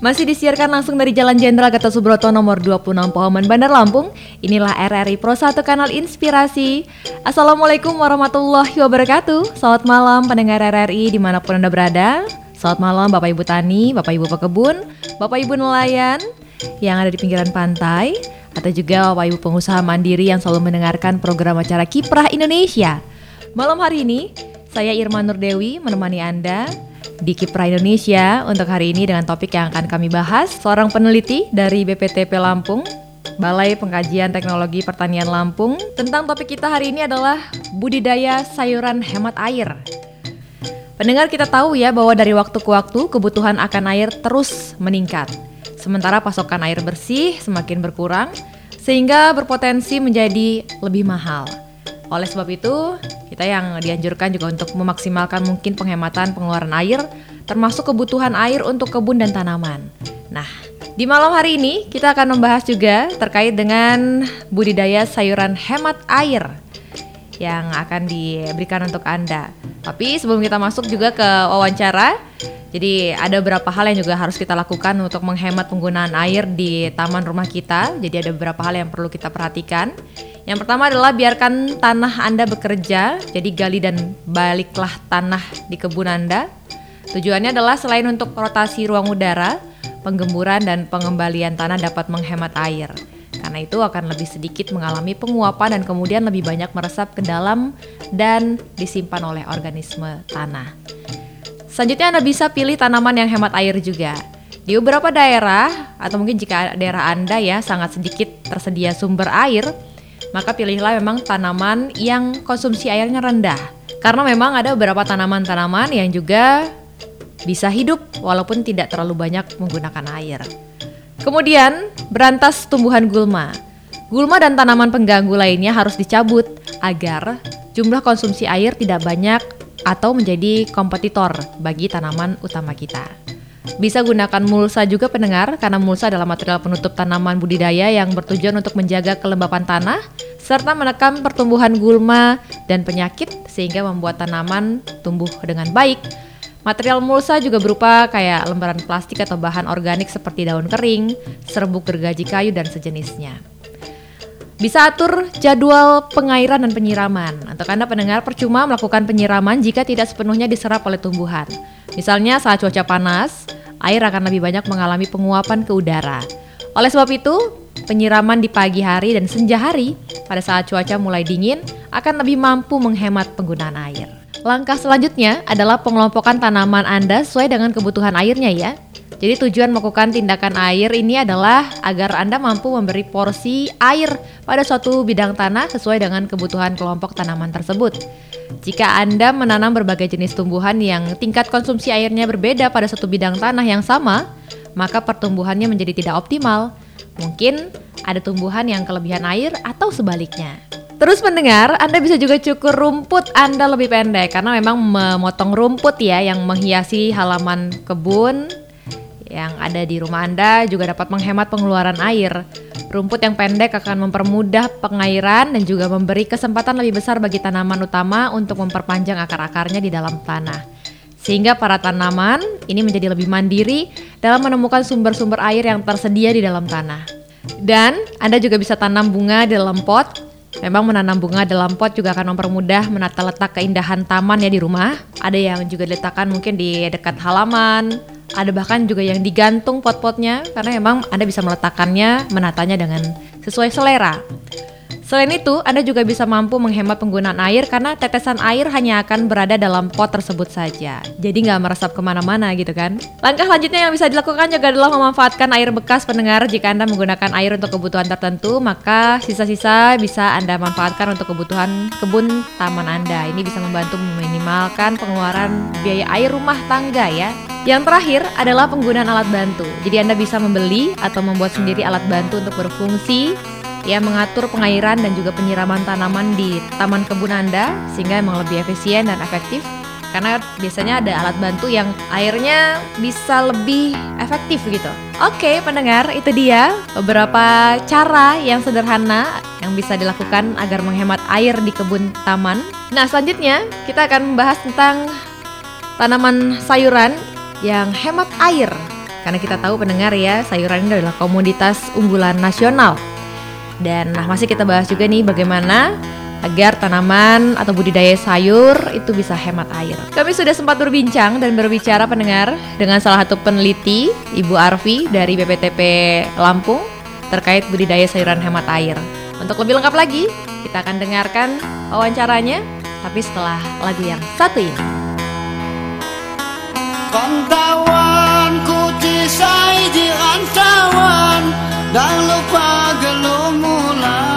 Masih disiarkan langsung dari Jalan Jenderal Gatot Subroto nomor 26 Pohoman Bandar Lampung. Inilah RRI Pro 1 Kanal Inspirasi. Assalamualaikum warahmatullahi wabarakatuh. Selamat malam pendengar RRI di mana pun Anda berada. Selamat malam Bapak Ibu Tani, Bapak Ibu Pekebun, Bapak Ibu Nelayan yang ada di pinggiran pantai, atau juga Bapak Ibu pengusaha mandiri yang selalu mendengarkan program acara Kiprah Indonesia. Malam hari ini, saya Irma Nurdewi menemani Anda di Kiprah Indonesia untuk hari ini dengan topik yang akan kami bahas seorang peneliti dari BPTP Lampung Balai Pengkajian Teknologi Pertanian Lampung tentang topik kita hari ini adalah budidaya sayuran hemat air. Pendengar kita tahu ya bahwa dari waktu ke waktu kebutuhan akan air terus meningkat. Sementara pasokan air bersih semakin berkurang sehingga berpotensi menjadi lebih mahal. Oleh sebab itu, kita yang dianjurkan juga untuk memaksimalkan mungkin penghematan pengeluaran air, termasuk kebutuhan air untuk kebun dan tanaman. Nah, di malam hari ini kita akan membahas juga terkait dengan budidaya sayuran hemat air yang akan diberikan untuk Anda. Tapi sebelum kita masuk juga ke wawancara, jadi ada beberapa hal yang juga harus kita lakukan untuk menghemat penggunaan air di taman rumah kita. Jadi ada beberapa hal yang perlu kita perhatikan. Yang pertama adalah biarkan tanah Anda bekerja, jadi gali dan baliklah tanah di kebun Anda. Tujuannya adalah selain untuk rotasi ruang udara, penggemburan dan pengembalian tanah dapat menghemat air. Karena itu akan lebih sedikit mengalami penguapan dan kemudian lebih banyak meresap ke dalam dan disimpan oleh organisme tanah. Selanjutnya Anda bisa pilih tanaman yang hemat air juga. Di beberapa daerah atau mungkin jika daerah Anda ya sangat sedikit tersedia sumber air, maka pilihlah memang tanaman yang konsumsi airnya rendah. Karena memang ada beberapa tanaman-tanaman yang juga bisa hidup walaupun tidak terlalu banyak menggunakan air. Kemudian, berantas tumbuhan gulma. Gulma dan tanaman pengganggu lainnya harus dicabut agar jumlah konsumsi air tidak banyak atau menjadi kompetitor bagi tanaman utama kita. Bisa gunakan mulsa juga pendengar karena mulsa adalah material penutup tanaman budidaya yang bertujuan untuk menjaga kelembapan tanah serta menekan pertumbuhan gulma dan penyakit sehingga membuat tanaman tumbuh dengan baik. Material mulsa juga berupa kayak lembaran plastik atau bahan organik seperti daun kering, serbuk gergaji kayu dan sejenisnya. Bisa atur jadwal pengairan dan penyiraman. Untuk Anda pendengar percuma melakukan penyiraman jika tidak sepenuhnya diserap oleh tumbuhan. Misalnya saat cuaca panas, air akan lebih banyak mengalami penguapan ke udara. Oleh sebab itu, penyiraman di pagi hari dan senja hari pada saat cuaca mulai dingin akan lebih mampu menghemat penggunaan air. Langkah selanjutnya adalah pengelompokan tanaman Anda sesuai dengan kebutuhan airnya ya. Jadi tujuan melakukan tindakan air ini adalah agar Anda mampu memberi porsi air pada suatu bidang tanah sesuai dengan kebutuhan kelompok tanaman tersebut. Jika Anda menanam berbagai jenis tumbuhan yang tingkat konsumsi airnya berbeda pada satu bidang tanah yang sama, maka pertumbuhannya menjadi tidak optimal. Mungkin ada tumbuhan yang kelebihan air atau sebaliknya. Terus mendengar, Anda bisa juga cukur rumput Anda lebih pendek karena memang memotong rumput ya yang menghiasi halaman kebun yang ada di rumah Anda juga dapat menghemat pengeluaran air. Rumput yang pendek akan mempermudah pengairan dan juga memberi kesempatan lebih besar bagi tanaman utama untuk memperpanjang akar-akarnya di dalam tanah. Sehingga para tanaman ini menjadi lebih mandiri dalam menemukan sumber-sumber air yang tersedia di dalam tanah. Dan Anda juga bisa tanam bunga di dalam pot Memang menanam bunga dalam pot juga akan mempermudah menata letak keindahan taman ya di rumah. Ada yang juga diletakkan mungkin di dekat halaman, ada bahkan juga yang digantung pot-potnya karena memang Anda bisa meletakkannya, menatanya dengan sesuai selera. Selain itu, Anda juga bisa mampu menghemat penggunaan air karena tetesan air hanya akan berada dalam pot tersebut saja. Jadi nggak meresap ke mana-mana gitu kan. Langkah selanjutnya yang bisa dilakukan juga adalah memanfaatkan air bekas pendengar jika Anda menggunakan air untuk kebutuhan tertentu, maka sisa-sisa bisa Anda manfaatkan untuk kebutuhan kebun taman Anda. Ini bisa membantu meminimalkan pengeluaran biaya air rumah tangga ya. Yang terakhir adalah penggunaan alat bantu. Jadi Anda bisa membeli atau membuat sendiri alat bantu untuk berfungsi ya mengatur pengairan dan juga penyiraman tanaman di taman kebun Anda sehingga memang lebih efisien dan efektif karena biasanya ada alat bantu yang airnya bisa lebih efektif gitu. Oke, pendengar, itu dia beberapa cara yang sederhana yang bisa dilakukan agar menghemat air di kebun taman. Nah, selanjutnya kita akan membahas tentang tanaman sayuran yang hemat air Karena kita tahu pendengar ya, sayuran ini adalah komoditas unggulan nasional. Dan nah masih kita bahas juga nih bagaimana agar tanaman atau budidaya sayur itu bisa hemat air. Kami sudah sempat berbincang dan berbicara pendengar dengan salah satu peneliti, Ibu Arfi dari BPTP Lampung terkait budidaya sayuran hemat air. Untuk lebih lengkap lagi, kita akan dengarkan wawancaranya tapi setelah lagu yang satu ini. Kontawan ku tisai di antawan dan lupa gelumulan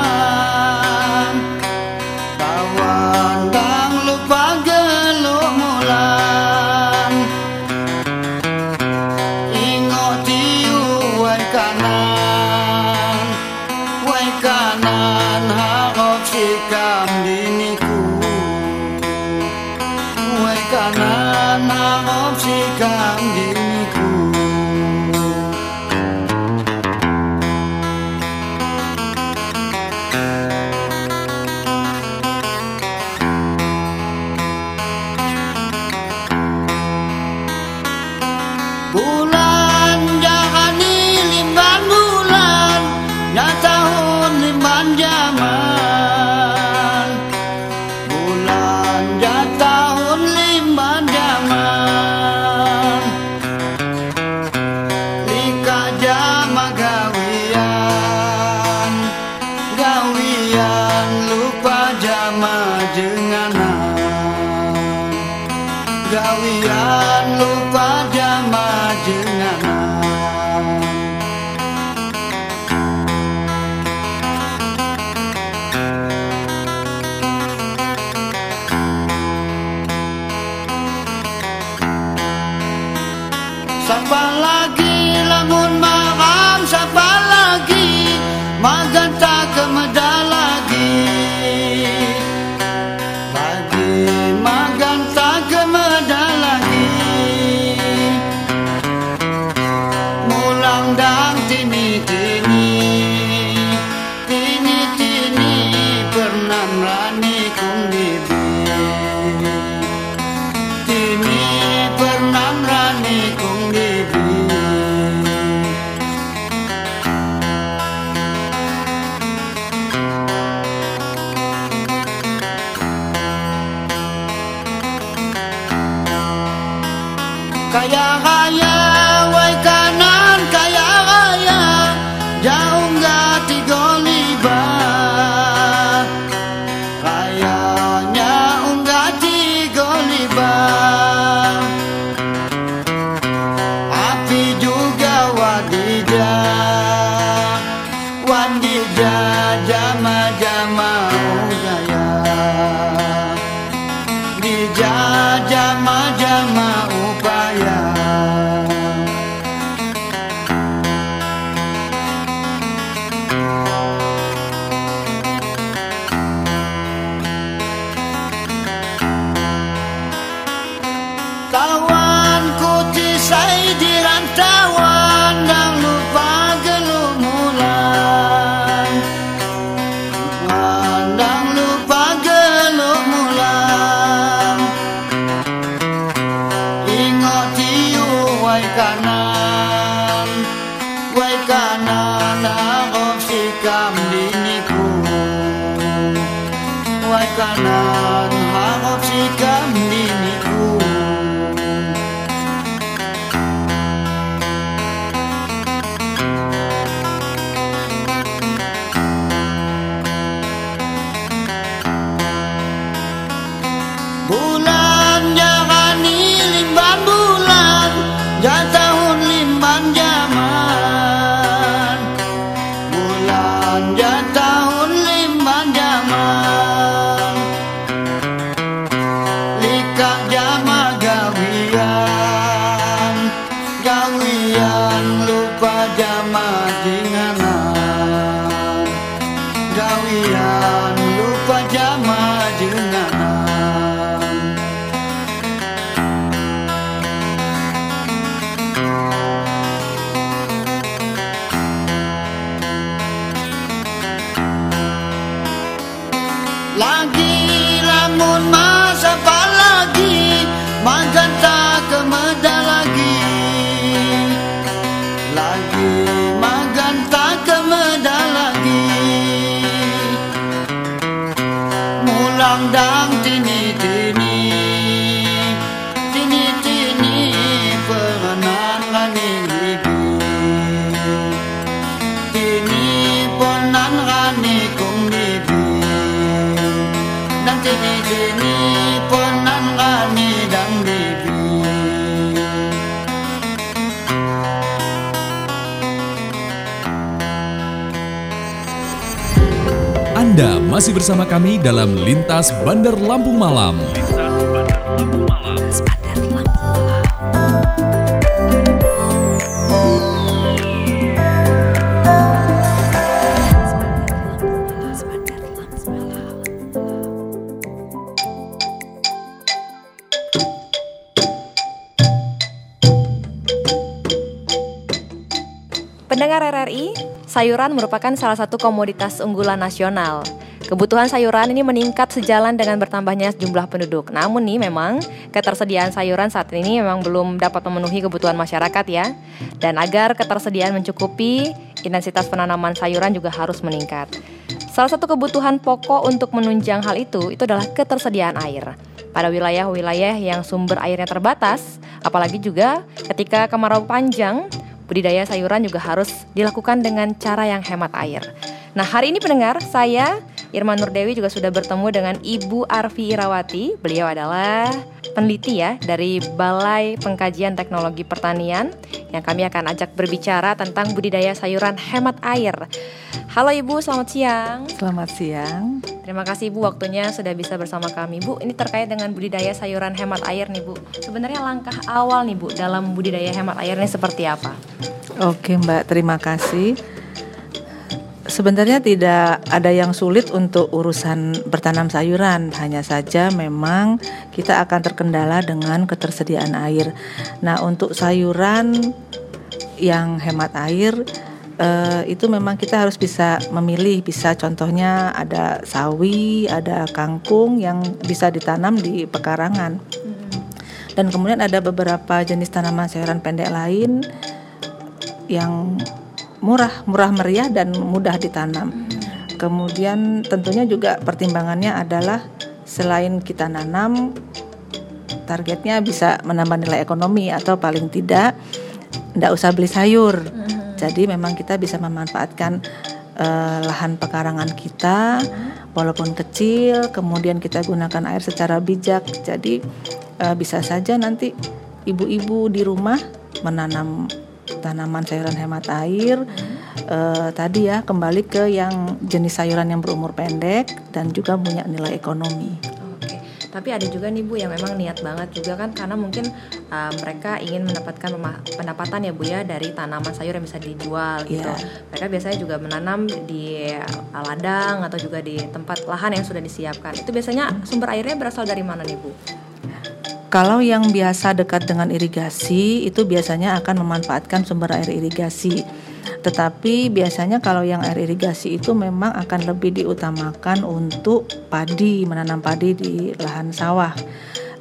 masih bersama kami dalam Lintas Bandar Lampung Malam. Pendengar RRI, sayuran merupakan salah satu komoditas unggulan nasional. Kebutuhan sayuran ini meningkat sejalan dengan bertambahnya jumlah penduduk. Namun nih memang ketersediaan sayuran saat ini memang belum dapat memenuhi kebutuhan masyarakat ya. Dan agar ketersediaan mencukupi, intensitas penanaman sayuran juga harus meningkat. Salah satu kebutuhan pokok untuk menunjang hal itu itu adalah ketersediaan air. Pada wilayah-wilayah yang sumber airnya terbatas, apalagi juga ketika kemarau panjang, budidaya sayuran juga harus dilakukan dengan cara yang hemat air. Nah, hari ini pendengar, saya Irma Nurdewi juga sudah bertemu dengan Ibu Arfi Irawati. Beliau adalah peneliti ya dari Balai Pengkajian Teknologi Pertanian yang kami akan ajak berbicara tentang budidaya sayuran hemat air. Halo Ibu, selamat siang. Selamat siang. Terima kasih Ibu waktunya sudah bisa bersama kami Bu. Ini terkait dengan budidaya sayuran hemat air nih Bu. Sebenarnya langkah awal nih Bu dalam budidaya hemat air ini seperti apa? Oke Mbak, terima kasih. Sebenarnya tidak ada yang sulit untuk urusan bertanam sayuran, hanya saja memang kita akan terkendala dengan ketersediaan air. Nah, untuk sayuran yang hemat air eh, itu memang kita harus bisa memilih, bisa contohnya ada sawi, ada kangkung yang bisa ditanam di pekarangan. Dan kemudian ada beberapa jenis tanaman sayuran pendek lain yang murah, murah meriah dan mudah ditanam. Kemudian tentunya juga pertimbangannya adalah selain kita nanam targetnya bisa menambah nilai ekonomi atau paling tidak tidak usah beli sayur. Jadi memang kita bisa memanfaatkan eh, lahan pekarangan kita walaupun kecil, kemudian kita gunakan air secara bijak. Jadi eh, bisa saja nanti ibu-ibu di rumah menanam tanaman sayuran hemat air. Eh, tadi ya kembali ke yang jenis sayuran yang berumur pendek dan juga punya nilai ekonomi. Oke, tapi ada juga nih Bu yang memang niat banget juga kan karena mungkin uh, mereka ingin mendapatkan pendapatan ya Bu ya dari tanaman sayur yang bisa dijual gitu. Iya. Mereka biasanya juga menanam di uh, ladang atau juga di tempat lahan yang sudah disiapkan. Itu biasanya sumber airnya berasal dari mana nih Bu? Kalau yang biasa dekat dengan irigasi itu biasanya akan memanfaatkan sumber air irigasi. Tetapi biasanya kalau yang air irigasi itu memang akan lebih diutamakan untuk padi, menanam padi di lahan sawah.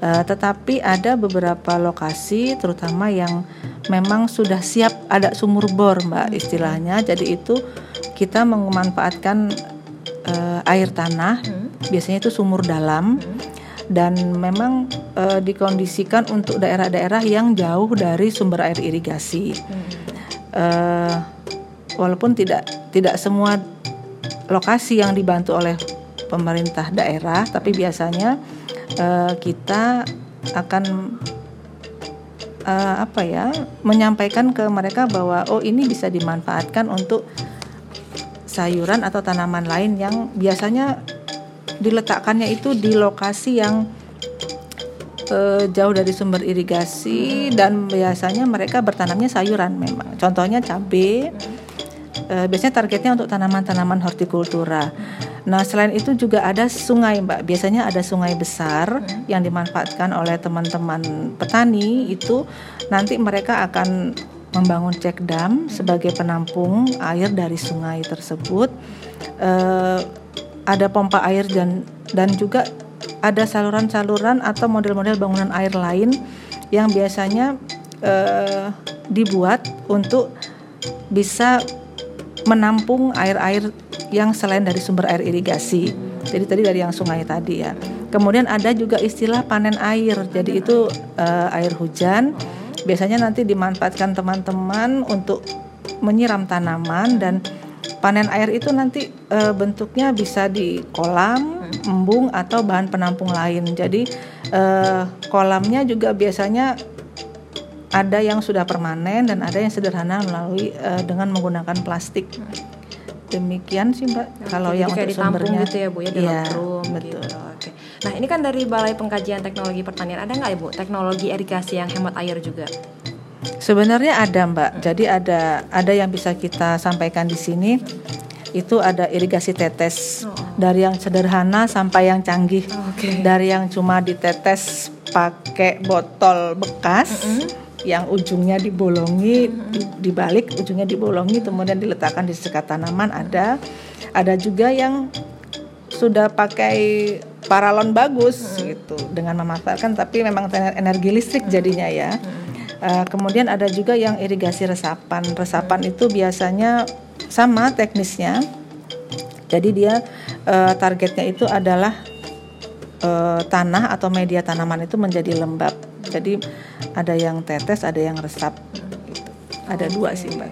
Eh, tetapi ada beberapa lokasi terutama yang memang sudah siap ada sumur bor, Mbak istilahnya. Jadi itu kita memanfaatkan eh, air tanah, biasanya itu sumur dalam dan memang eh, dikondisikan untuk daerah-daerah yang jauh dari sumber air irigasi. Eh, walaupun tidak tidak semua lokasi yang dibantu oleh pemerintah daerah, tapi biasanya eh, kita akan eh, apa ya menyampaikan ke mereka bahwa oh ini bisa dimanfaatkan untuk sayuran atau tanaman lain yang biasanya diletakkannya itu di lokasi yang eh, jauh dari sumber irigasi dan biasanya mereka bertanamnya sayuran memang. Contohnya cabai. Eh, biasanya targetnya untuk tanaman-tanaman hortikultura. Nah, selain itu juga ada sungai, Mbak. Biasanya ada sungai besar yang dimanfaatkan oleh teman-teman petani itu nanti mereka akan membangun cek dam sebagai penampung air dari sungai tersebut. Eh, ada pompa air dan dan juga ada saluran-saluran atau model-model bangunan air lain yang biasanya eh, dibuat untuk bisa menampung air-air yang selain dari sumber air irigasi. Jadi tadi dari yang sungai tadi ya. Kemudian ada juga istilah panen air. Jadi itu eh, air hujan. Biasanya nanti dimanfaatkan teman-teman untuk menyiram tanaman dan panen air itu nanti eh, bentuknya bisa di kolam, embung atau bahan penampung lain. Jadi eh, kolamnya juga biasanya ada yang sudah permanen dan ada yang sederhana melalui eh, dengan menggunakan plastik. Demikian sih Mbak. Kalau Oke, yang untuk sumbernya gitu ya Bu ya dalam Iya, drum betul. gitu. Oke. Nah, ini kan dari Balai Pengkajian Teknologi Pertanian ada nggak Ibu teknologi irigasi yang hemat air juga? Sebenarnya ada Mbak. Jadi ada ada yang bisa kita sampaikan di sini. Itu ada irigasi tetes dari yang sederhana sampai yang canggih. Oke. Dari yang cuma ditetes pakai botol bekas yang ujungnya dibolongi, di- dibalik ujungnya dibolongi kemudian diletakkan di sekat tanaman ada. Ada juga yang sudah pakai paralon bagus gitu dengan memanfaatkan tapi memang energi listrik jadinya ya. Uh, kemudian ada juga yang irigasi resapan. Resapan itu biasanya sama teknisnya. Jadi dia uh, targetnya itu adalah uh, tanah atau media tanaman itu menjadi lembab. Jadi ada yang tetes, ada yang resap. Gitu. Ada dua sih mbak.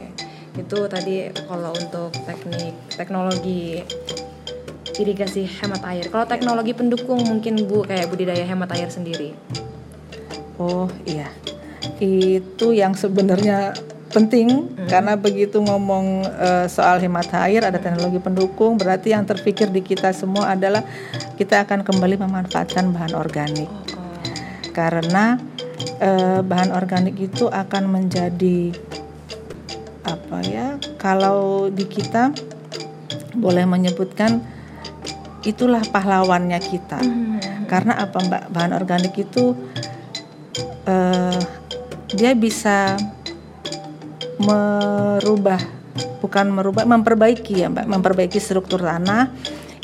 Itu tadi kalau untuk teknik teknologi irigasi hemat air. Kalau teknologi pendukung mungkin Bu kayak budidaya hemat air sendiri. Oh iya, itu yang sebenarnya penting karena begitu ngomong eh, soal hemat air ada teknologi pendukung berarti yang terpikir di kita semua adalah kita akan kembali memanfaatkan bahan organik. Karena eh, bahan organik itu akan menjadi apa ya kalau di kita boleh menyebutkan itulah pahlawannya kita. Karena apa mbak? Bahan organik itu eh, dia bisa merubah bukan merubah memperbaiki ya mbak. Memperbaiki struktur tanah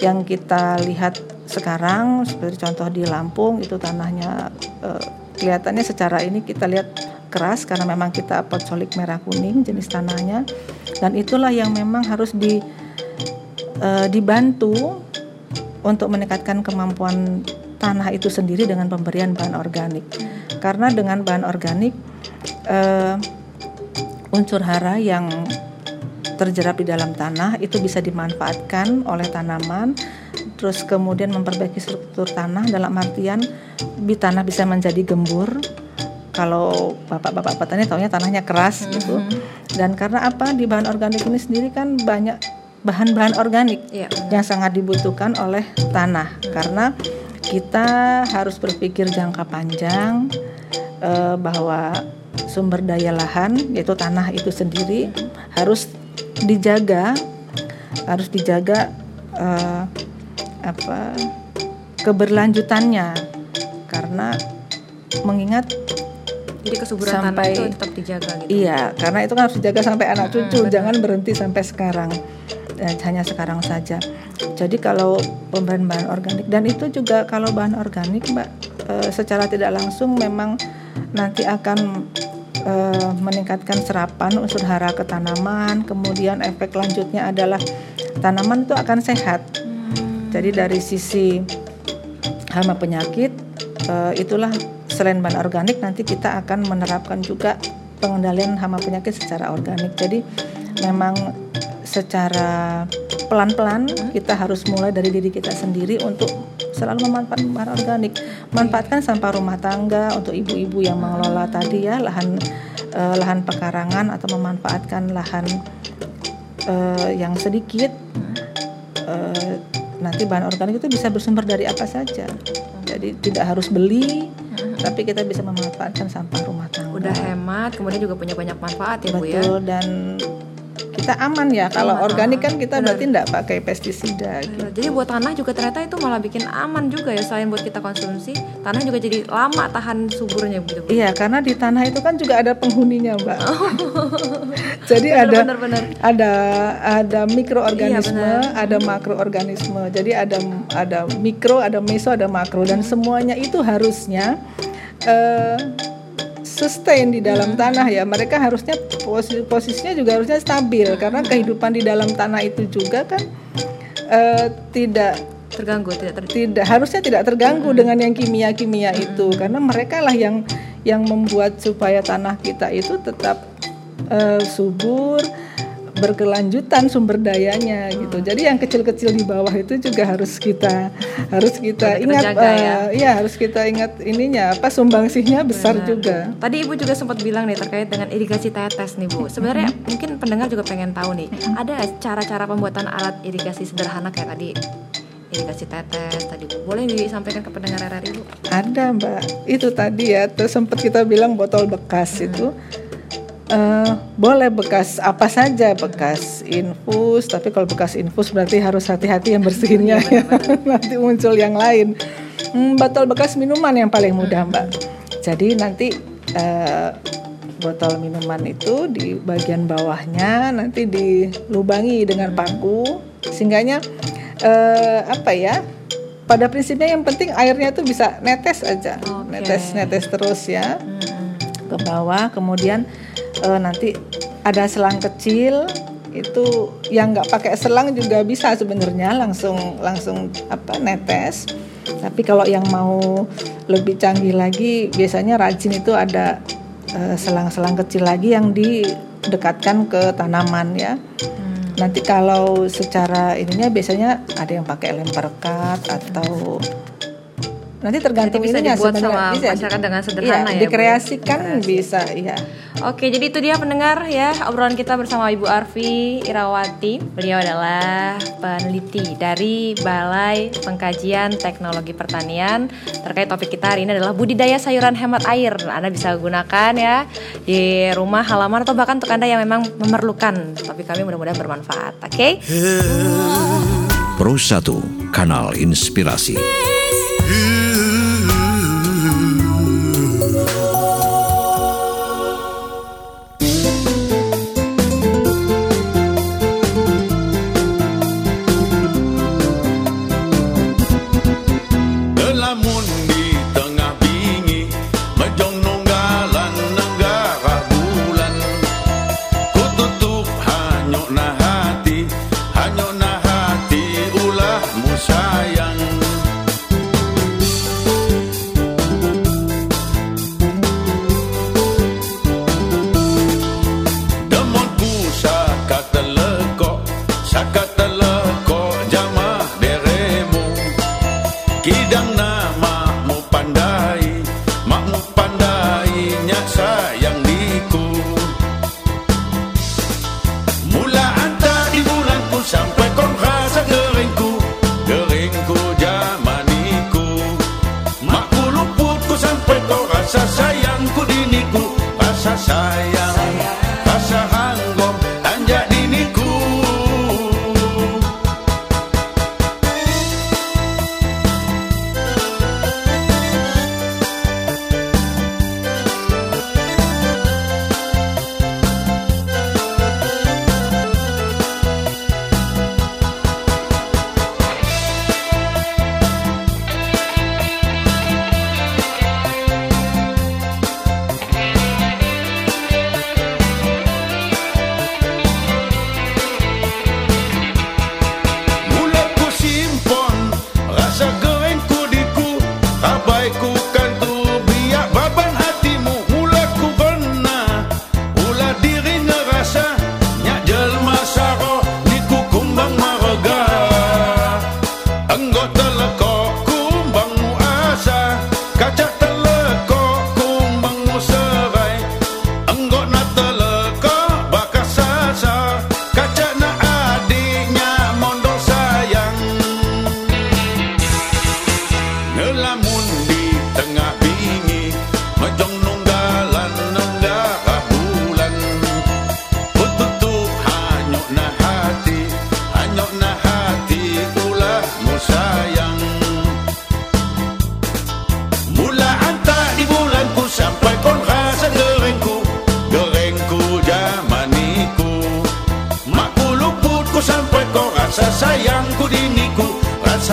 yang kita lihat sekarang seperti contoh di Lampung itu tanahnya eh, kelihatannya secara ini kita lihat keras karena memang kita potsolik merah kuning jenis tanahnya. Dan itulah yang memang harus di eh, dibantu untuk meningkatkan kemampuan tanah itu sendiri dengan pemberian bahan organik. Karena dengan bahan organik eh, unsur hara yang terjerap di dalam tanah itu bisa dimanfaatkan oleh tanaman terus kemudian memperbaiki struktur tanah dalam artian di tanah bisa menjadi gembur. Kalau bapak-bapak petani taunya tanahnya keras gitu. Dan karena apa? Di bahan organik ini sendiri kan banyak bahan-bahan organik Iya. yang sangat dibutuhkan oleh tanah. Karena kita harus berpikir jangka panjang eh, bahwa sumber daya lahan yaitu tanah itu sendiri harus dijaga harus dijaga eh, apa keberlanjutannya karena mengingat Jadi kesuburan tanah Sampai- itu tetap dijaga gitu. Iya, karena itu kan harus dijaga sampai anak cucu, jangan berhenti sampai sekarang. Eh, hanya sekarang saja. Jadi kalau pemberian bahan organik dan itu juga kalau bahan organik, Mbak, eh, secara tidak langsung memang nanti akan eh, meningkatkan serapan unsur hara ke tanaman. Kemudian efek lanjutnya adalah tanaman itu akan sehat. Jadi dari sisi hama penyakit eh, itulah selain bahan organik nanti kita akan menerapkan juga pengendalian hama penyakit secara organik. Jadi memang secara pelan-pelan kita harus mulai dari diri kita sendiri untuk selalu memanfaatkan bahan organik. Manfaatkan sampah rumah tangga untuk ibu-ibu yang mengelola tadi ya lahan eh, lahan pekarangan atau memanfaatkan lahan eh, yang sedikit eh, nanti bahan organik itu bisa bersumber dari apa saja. Jadi tidak harus beli, tapi kita bisa memanfaatkan sampah rumah tangga. Udah hemat, kemudian juga punya banyak manfaat ya Bu ya. Betul dan kita aman ya. Kalau Aman, organik kan kita Benar. berarti tidak pakai pestisida. gitu. Jadi buat tanah juga ternyata itu malah bikin aman juga ya selain buat kita konsumsi, tanah juga jadi lama tahan suburnya begitu. Bu. Iya, karena di tanah itu kan juga ada penghuninya, Mbak. Jadi Bener, ada bener, bener. ada ada mikroorganisme, Iya, benar. ada makroorganisme. Jadi ada ada mikro, ada meso, ada makro dan semuanya itu harusnya eh, sustain di dalam Hmm. tanah ya. Mereka harusnya posi- posisinya juga harusnya stabil Hmm. karena kehidupan di dalam tanah itu juga kan eh, tidak terganggu tidak ter tidak harusnya tidak terganggu dengan yang kimia-kimia itu karena mereka lah yang yang membuat supaya tanah kita itu tetap eh, subur berkelanjutan sumber dayanya gitu. Jadi yang kecil-kecil di bawah itu juga harus kita harus kita ingat ya. eh, iya harus kita ingat ininya apa sumbangsihnya besar juga. Tadi Ibu juga sempat bilang nih terkait dengan irigasi tetes nih Bu. Sebenarnya mungkin pendengar juga pengen tahu nih, ada cara-cara pembuatan alat irigasi sederhana kayak tadi irigasi tetes tadi Bu. Boleh disampaikan ke pendengar RRI Bu? Ada mbak, itu tadi ya terus sempat kita bilang botol bekas itu eh, boleh bekas apa saja bekas infus, tapi kalau bekas infus berarti harus hati-hati yang bersihinnya ya. nanti muncul yang lain. Hmm, botol bekas minuman yang paling mudah mbak. Jadi nanti eh, botol minuman itu di bagian bawahnya nanti dilubangi dengan paku, sehingganya eh, apa ya? Pada prinsipnya yang penting airnya tuh bisa netes aja, Oke. netes netes terus ya ke bawah kemudian eh, nanti ada selang kecil itu yang nggak pakai selang juga bisa sebenarnya langsung langsung apa netes. Tapi kalau yang mau lebih canggih lagi biasanya rajin itu ada eh, selang-selang kecil lagi yang didekatkan ke tanaman ya. Nanti kalau secara ininya biasanya ada yang pakai lem perekat atau nanti tergantung Jadi bisa ininya dibuat sama Bisa. masyarakat dengan sederhana Iya, ya, Bu, ya? dikreasikan bisa iya Oke, jadi itu dia pendengar ya obrolan kita bersama Ibu Arfi Irawati. Beliau adalah peneliti dari Balai Pengkajian Teknologi Pertanian. Terkait topik kita hari ini adalah budidaya sayuran hemat air. Anda bisa gunakan ya di rumah halaman atau bahkan untuk Anda yang memang memerlukan. Topik kami mudah-mudahan bermanfaat. Oke? Pro 1 Kanal Inspirasi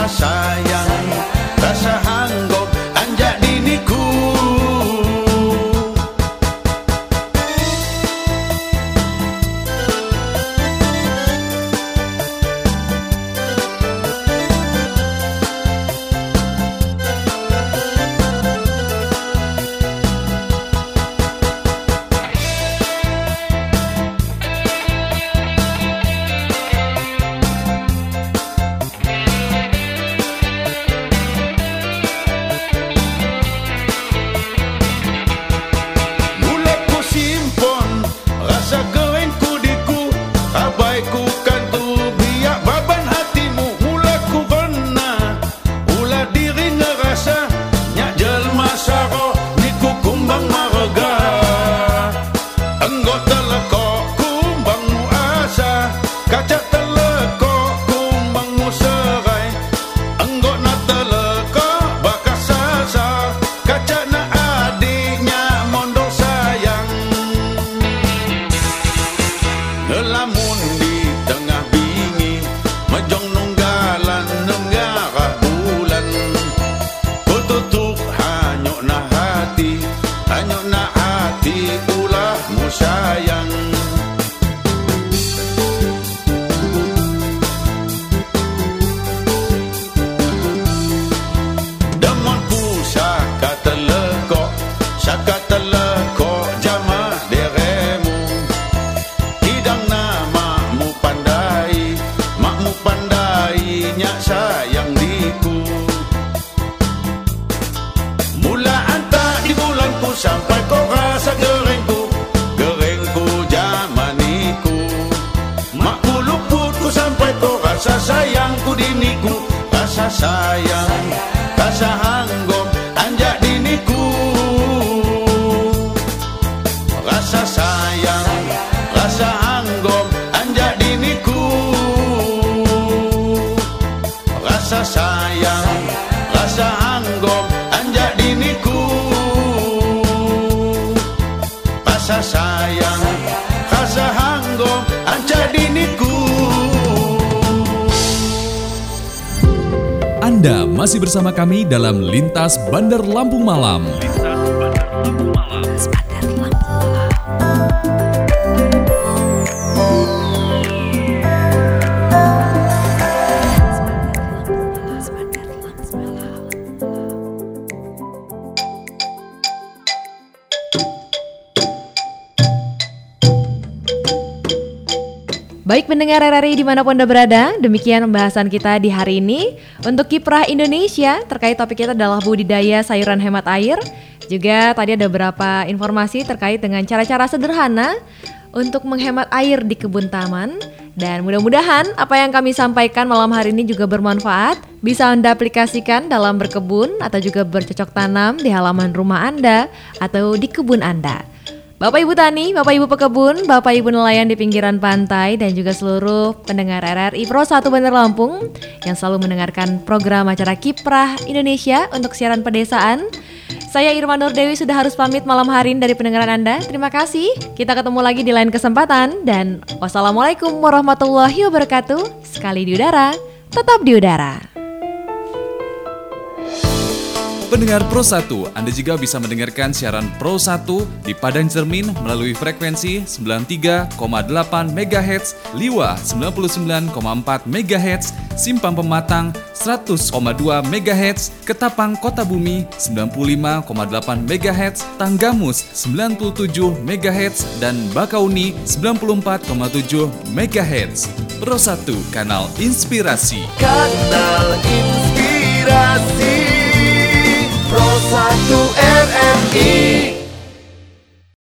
sayang Rasa sayang, rasa hanggom masih bersama kami dalam Lintas Bandar Lampung Malam. Baik pendengar RRI di mana pun Anda berada, demikian pembahasan kita di hari ini. Untuk kiprah Indonesia, terkait topik kita adalah budidaya sayuran hemat air. Juga tadi ada beberapa informasi terkait dengan cara-cara sederhana untuk menghemat air di kebun taman. Dan mudah-mudahan apa yang kami sampaikan malam hari ini juga bermanfaat, bisa Anda aplikasikan dalam berkebun atau juga bercocok tanam di halaman rumah Anda atau di kebun Anda. Bapak Ibu Tani, Bapak Ibu Pekebun, Bapak Ibu nelayan di pinggiran pantai dan juga seluruh pendengar RRI Pro 1 Bandar Lampung yang selalu mendengarkan program acara Kiprah Indonesia untuk siaran pedesaan. Saya Irma Nur Dewi sudah harus pamit malam hari ini dari pendengaran Anda. Terima kasih. Kita ketemu lagi di lain kesempatan dan wassalamualaikum warahmatullahi wabarakatuh. Sekali di udara, tetap di udara. Pendengar Pro 1, Anda juga bisa mendengarkan siaran Pro 1 di Padang Cermin melalui frekuensi 93,8 MHz, Liwa 99,4 MHz, Simpang Pematang 100,2 MHz, Ketapang Kota Bumi 95,8 MHz, Tanggamus 97 MHz, dan Bakauni 94,7 MHz. Pro 1, kanal inspirasi. Kanal inspirasi Pro 1 RMI